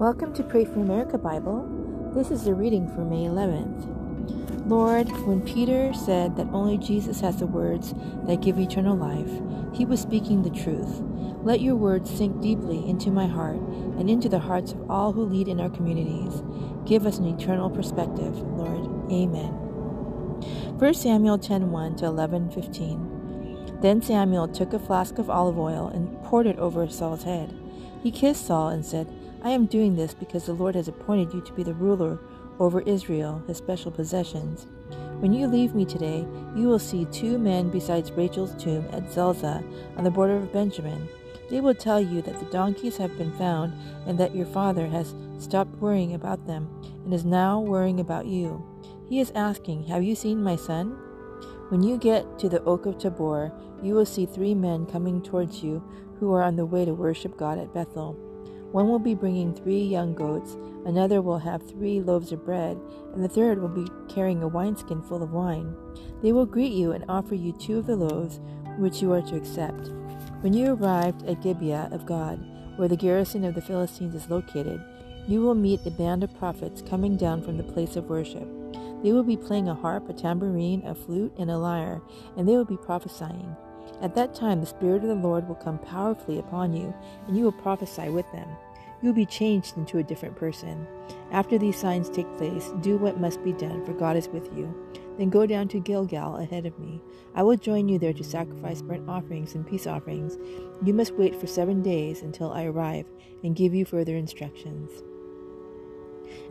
Welcome to Pray for America Bible. This is the reading for May 11th. Lord, when Peter said that only Jesus has the words that give eternal life, he was speaking the truth. Let your words sink deeply into my heart and into the hearts of all who lead in our communities. Give us an eternal perspective, Lord. Amen. 1 Samuel 10:1 to 11:15. Then Samuel took a flask of olive oil and poured it over Saul's head. He kissed Saul and said, I am doing this because the Lord has appointed you to be the ruler over Israel, his special possessions. When you leave me today, you will see two men besides Rachel's tomb at Zelzah on the border of Benjamin. They will tell you that the donkeys have been found and that your father has stopped worrying about them and is now worrying about you. He is asking, Have you seen my son? When you get to the Oak of Tabor, you will see three men coming towards you who are on the way to worship God at Bethel. One will be bringing three young goats, another will have three loaves of bread, and the third will be carrying a wineskin full of wine. They will greet you and offer you two of the loaves, which you are to accept. When you arrived at Gibeah of God, where the garrison of the Philistines is located, you will meet a band of prophets coming down from the place of worship. They will be playing a harp, a tambourine, a flute, and a lyre, and they will be prophesying. At that time, the Spirit of the Lord will come powerfully upon you, and you will prophesy with them. You will be changed into a different person. After these signs take place, do what must be done, for God is with you. Then go down to Gilgal ahead of me. I will join you there to sacrifice burnt offerings and peace offerings. You must wait for seven days until I arrive and give you further instructions.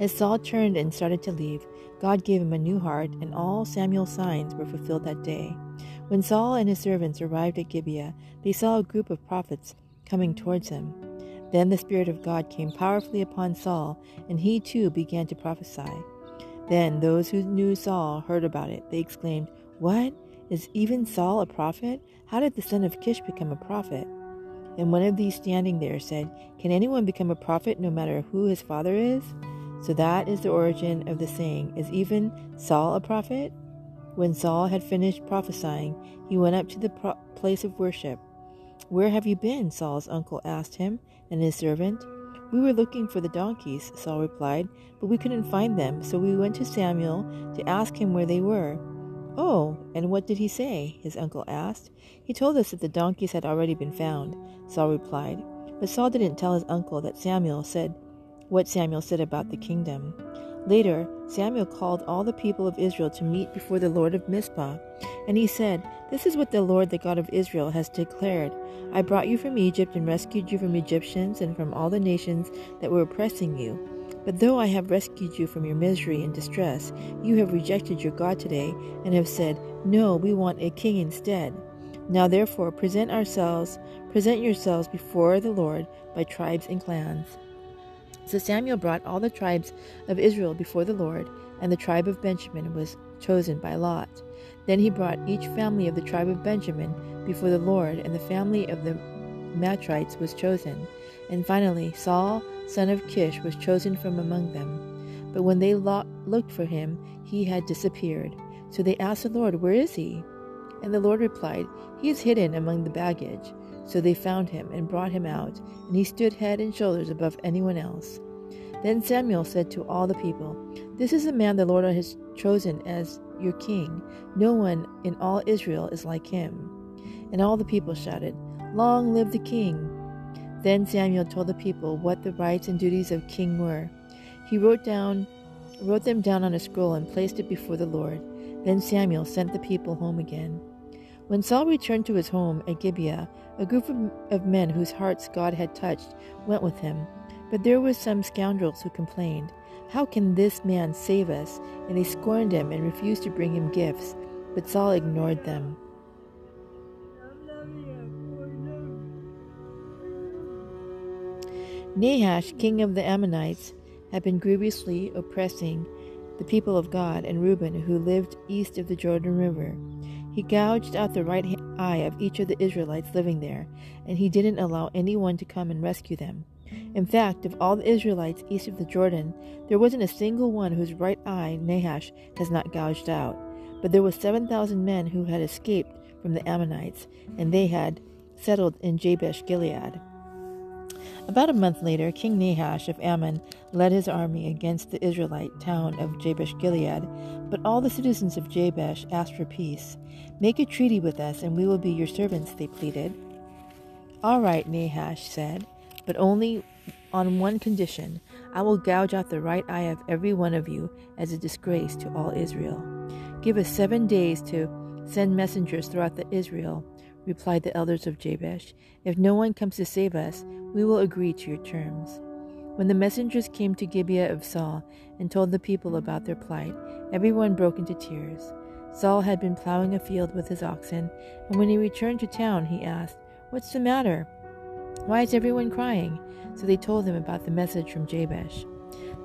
As Saul turned and started to leave, God gave him a new heart, and all Samuel's signs were fulfilled that day. When Saul and his servants arrived at Gibeah, they saw a group of prophets coming towards him. Then the Spirit of God came powerfully upon Saul, and he too began to prophesy. Then those who knew Saul heard about it. They exclaimed, What? Is even Saul a prophet? How did the son of Kish become a prophet? And one of these standing there said, Can anyone become a prophet no matter who his father is? So that is the origin of the saying, Is even Saul a prophet? When Saul had finished prophesying, he went up to the pro- place of worship. Where have you been? Saul's uncle asked him and his servant. We were looking for the donkeys, Saul replied, but we couldn't find them, so we went to Samuel to ask him where they were. Oh, and what did he say? his uncle asked. He told us that the donkeys had already been found, Saul replied. But Saul didn't tell his uncle that Samuel said what Samuel said about the kingdom. Later, Samuel called all the people of Israel to meet before the Lord of Mizpah, and he said, This is what the Lord, the God of Israel, has declared I brought you from Egypt and rescued you from Egyptians and from all the nations that were oppressing you. But though I have rescued you from your misery and distress, you have rejected your God today and have said, No, we want a king instead. Now therefore present ourselves, present yourselves before the Lord by tribes and clans. So Samuel brought all the tribes of Israel before the Lord, and the tribe of Benjamin was chosen by Lot. Then he brought each family of the tribe of Benjamin before the Lord, and the family of the Matrites was chosen. And finally, Saul, son of Kish, was chosen from among them. But when they lo- looked for him, he had disappeared. So they asked the Lord, Where is he? And the Lord replied, He is hidden among the baggage. So they found him and brought him out, and he stood head and shoulders above anyone else. Then Samuel said to all the people, This is the man the Lord has chosen as your king. No one in all Israel is like him. And all the people shouted, Long live the king! Then Samuel told the people what the rights and duties of king were. He wrote down wrote them down on a scroll and placed it before the Lord. Then Samuel sent the people home again. When Saul returned to his home at Gibeah, a group of, men whose hearts God had touched went with him. But there were some scoundrels who complained, How can this man save us? And they scorned him and refused to bring him gifts. But Saul ignored them. Nahash, king of the Ammonites, had been grievously oppressing the people of Gad and Reuben, who lived east of the Jordan River. He gouged out the right eye of each of the Israelites living there, and he didn't allow anyone to come and rescue them. In fact, of all the Israelites east of the Jordan, there wasn't a single one whose right eye Nahash has not gouged out. But there were seven thousand men who had escaped from the Ammonites, and they had settled in Jabesh Gilead. About a month later, King Nahash of Ammon led his army against the Israelite town of Jabesh Gilead, but all the citizens of Jabesh asked for peace. Make a treaty with us, and we will be your servants, they pleaded. All right, Nahash said, but only on one condition. I will gouge out the right eye of every one of you as a disgrace to all Israel. Give us seven days to send messengers throughout the Israel replied the elders of Jabesh. If no one comes to save us, we will agree to your terms. When the messengers came to Gibeah of Saul and told the people about their plight, everyone broke into tears. Saul had been plowing a field with his oxen, and when he returned to town, he asked, What's the matter? Why is everyone crying? So they told him about the message from Jabesh.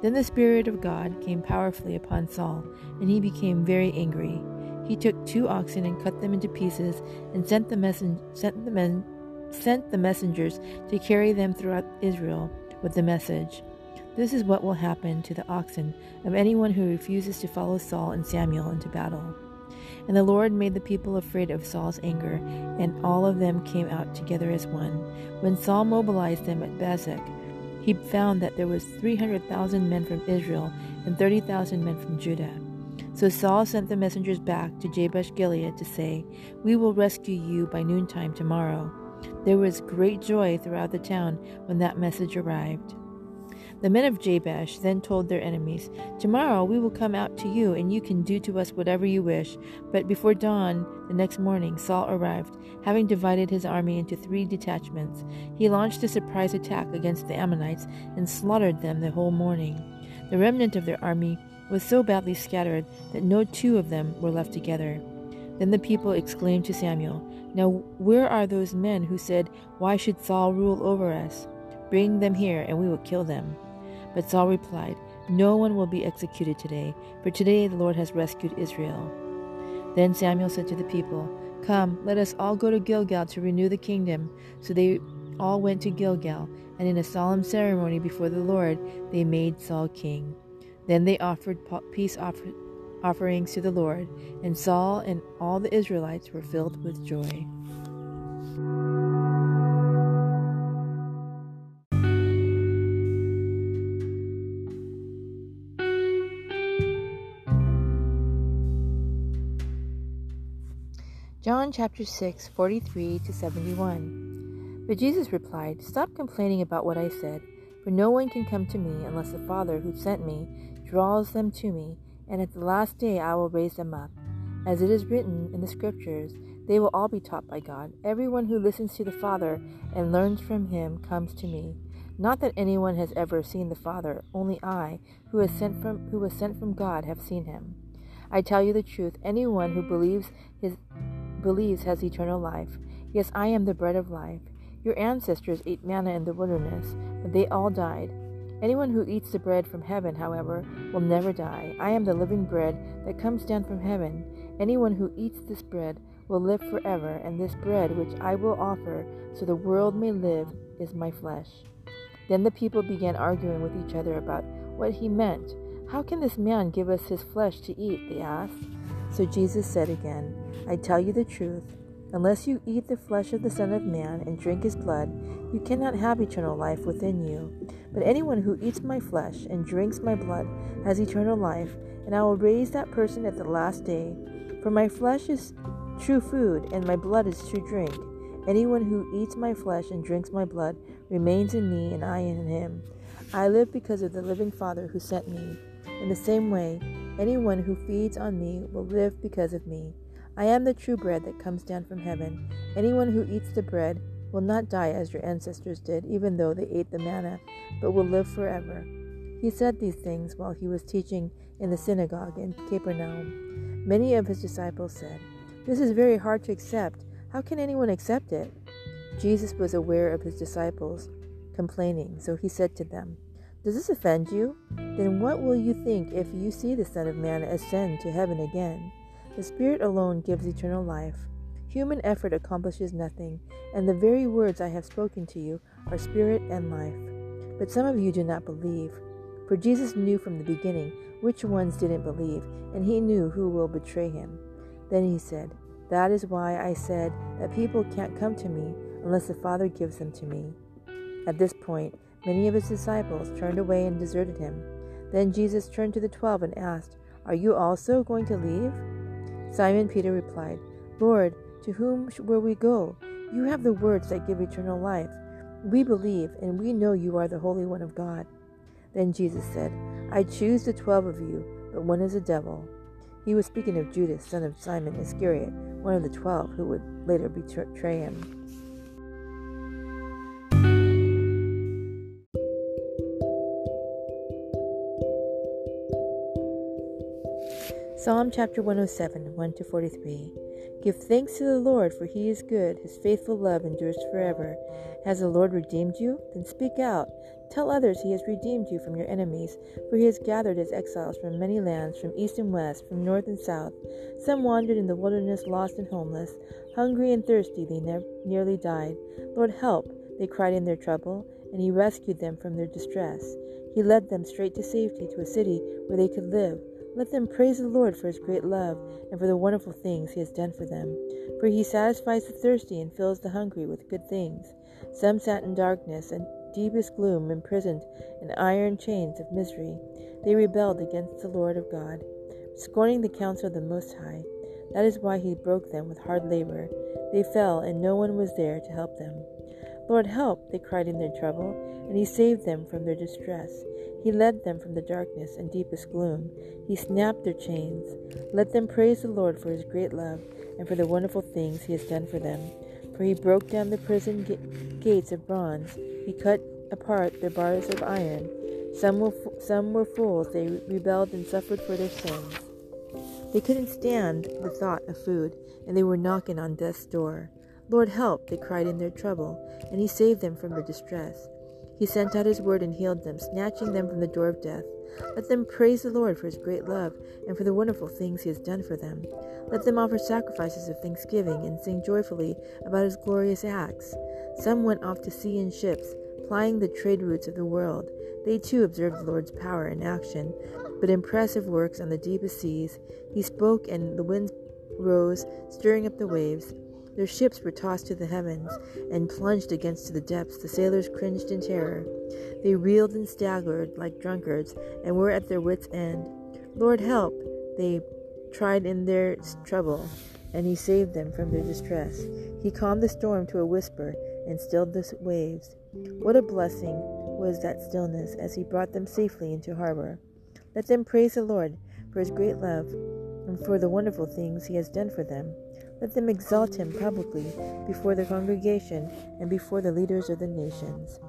Then the Spirit of God came powerfully upon Saul, and he became very angry. He took two oxen and cut them into pieces, and sent the, messen- sent the, men- sent the messengers to carry them throughout Israel with the message. This is what will happen to the oxen of anyone who refuses to follow Saul and Samuel into battle. And the Lord made the people afraid of Saul's anger, and all of them came out together as one. When Saul mobilized them at Bezek, he found that there was 300,000 men from Israel and 30,000 men from Judah. So Saul sent the messengers back to Jabesh Gilead to say, We will rescue you by noontime tomorrow. There was great joy throughout the town when that message arrived. The men of Jabesh then told their enemies, Tomorrow we will come out to you, and you can do to us whatever you wish. But before dawn the next morning, Saul arrived, having divided his army into three detachments. He launched a surprise attack against the Ammonites and slaughtered them the whole morning. The remnant of their army was so badly scattered that no two of them were left together. Then the people exclaimed to Samuel, Now where are those men who said, Why should Saul rule over us? Bring them here, and we will kill them. But Saul replied, No one will be executed today, for today the Lord has rescued Israel. Then Samuel said to the people, Come, let us all go to Gilgal to renew the kingdom. So they all went to Gilgal, and in a solemn ceremony before the Lord, they made Saul king. Then they offered peace offer- offerings to the Lord, and Saul and all the Israelites were filled with joy. John chapter 6, 43 to 71. But Jesus replied, Stop complaining about what I said, for no one can come to me unless the Father who sent me draws them to me, and at the last day I will raise them up. As it is written in the Scriptures, they will all be taught by God. Everyone who listens to the Father and learns from him comes to me. Not that anyone has ever seen the Father, only I, who was sent from who was sent from God, have seen him. I tell you the truth, anyone who believes his believes has eternal life. Yes, I am the bread of life. Your ancestors ate manna in the wilderness, but they all died. Anyone who eats the bread from heaven, however, will never die. I am the living bread that comes down from heaven. Anyone who eats this bread will live forever, and this bread which I will offer so the world may live is my flesh. Then the people began arguing with each other about what he meant. How can this man give us his flesh to eat? They asked. So Jesus said again, I tell you the truth. Unless you eat the flesh of the Son of Man and drink his blood, you cannot have eternal life within you. But anyone who eats my flesh and drinks my blood has eternal life, and I will raise that person at the last day. For my flesh is true food, and my blood is true drink. Anyone who eats my flesh and drinks my blood remains in me, and I in him. I live because of the living Father who sent me. In the same way, anyone who feeds on me will live because of me. I am the true bread that comes down from heaven. Anyone who eats the bread will not die as your ancestors did, even though they ate the manna, but will live forever. He said these things while he was teaching in the synagogue in Capernaum. Many of his disciples said, This is very hard to accept. How can anyone accept it? Jesus was aware of his disciples complaining, so he said to them, Does this offend you? Then what will you think if you see the Son of Man ascend to heaven again? The Spirit alone gives eternal life. Human effort accomplishes nothing, and the very words I have spoken to you are spirit and life. But some of you do not believe. For Jesus knew from the beginning which ones didn't believe, and he knew who will betray him. Then he said, That is why I said that people can't come to me unless the Father gives them to me. At this point, many of his disciples turned away and deserted him. Then Jesus turned to the twelve and asked, Are you also going to leave? Simon Peter replied, Lord, to whom will we go? You have the words that give eternal life. We believe, and we know you are the Holy One of God. Then Jesus said, I choose the twelve of you, but one is a devil. He was speaking of Judas, son of Simon Iscariot, one of the twelve who would later betray him. Psalm chapter 107, 1 to 43. Give thanks to the Lord, for he is good. His faithful love endures forever. Has the Lord redeemed you? Then speak out. Tell others he has redeemed you from your enemies, for he has gathered his exiles from many lands, from east and west, from north and south. Some wandered in the wilderness, lost and homeless. Hungry and thirsty, they ne- nearly died. Lord, help, they cried in their trouble, and he rescued them from their distress. He led them straight to safety, to a city where they could live. Let them praise the Lord for his great love and for the wonderful things he has done for them. For he satisfies the thirsty and fills the hungry with good things. Some sat in darkness and deepest gloom, imprisoned in iron chains of misery. They rebelled against the Lord of God, scorning the counsel of the Most High. That is why he broke them with hard labor. They fell, and no one was there to help them. Lord, help, they cried in their trouble, and he saved them from their distress. He led them from the darkness and deepest gloom. He snapped their chains. Let them praise the Lord for his great love and for the wonderful things he has done for them. For he broke down the prison ga- gates of bronze. He cut apart their bars of iron. Some were, f- some were fools. They rebelled and suffered for their sins. They couldn't stand the thought of food, and they were knocking on death's door. Lord, help, they cried in their trouble, and he saved them from their distress. He sent out his word and healed them, snatching them from the door of death. Let them praise the Lord for his great love and for the wonderful things he has done for them. Let them offer sacrifices of thanksgiving and sing joyfully about his glorious acts. Some went off to sea in ships, plying the trade routes of the world. They too observed the Lord's power in action, but impressive works on the deepest seas. He spoke, and the winds rose, stirring up the waves. Their ships were tossed to the heavens and plunged against the depths. The sailors cringed in terror. They reeled and staggered like drunkards and were at their wits' end. Lord, help! They tried in their trouble, and he saved them from their distress. He calmed the storm to a whisper and stilled the waves. What a blessing was that stillness as he brought them safely into harbor. Let them praise the Lord for his great love and for the wonderful things he has done for them. Let them exalt him publicly before the congregation and before the leaders of the nations.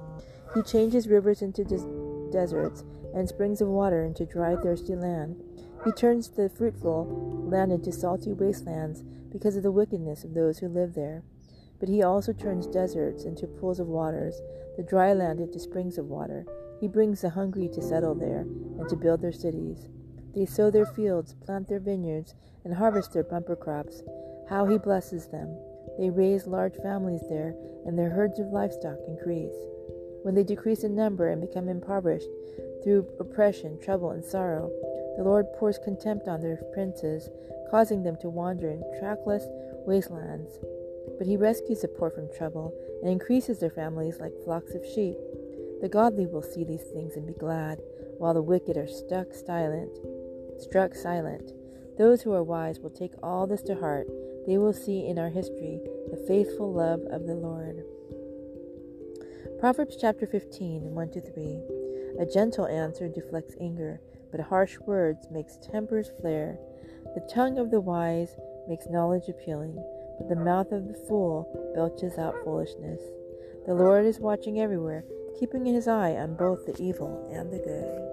He changes rivers into des- deserts and springs of water into dry, thirsty land. He turns the fruitful land into salty wastelands because of the wickedness of those who live there. But he also turns deserts into pools of waters, the dry land into springs of water. He brings the hungry to settle there and to build their cities. They sow their fields, plant their vineyards, and harvest their bumper crops. How he blesses them. They raise large families there, and their herds of livestock increase. When they decrease in number and become impoverished through oppression, trouble, and sorrow, the Lord pours contempt on their princes, causing them to wander in trackless wastelands. But he rescues the poor from trouble and increases their families like flocks of sheep. The godly will see these things and be glad, while the wicked are stuck silent, struck silent. Those who are wise will take all this to heart. They will see in our history the faithful love of the Lord. Proverbs chapter 15, 1 to 3. A gentle answer deflects anger, but harsh words makes tempers flare. The tongue of the wise makes knowledge appealing, but the mouth of the fool belches out foolishness. The Lord is watching everywhere, keeping his eye on both the evil and the good.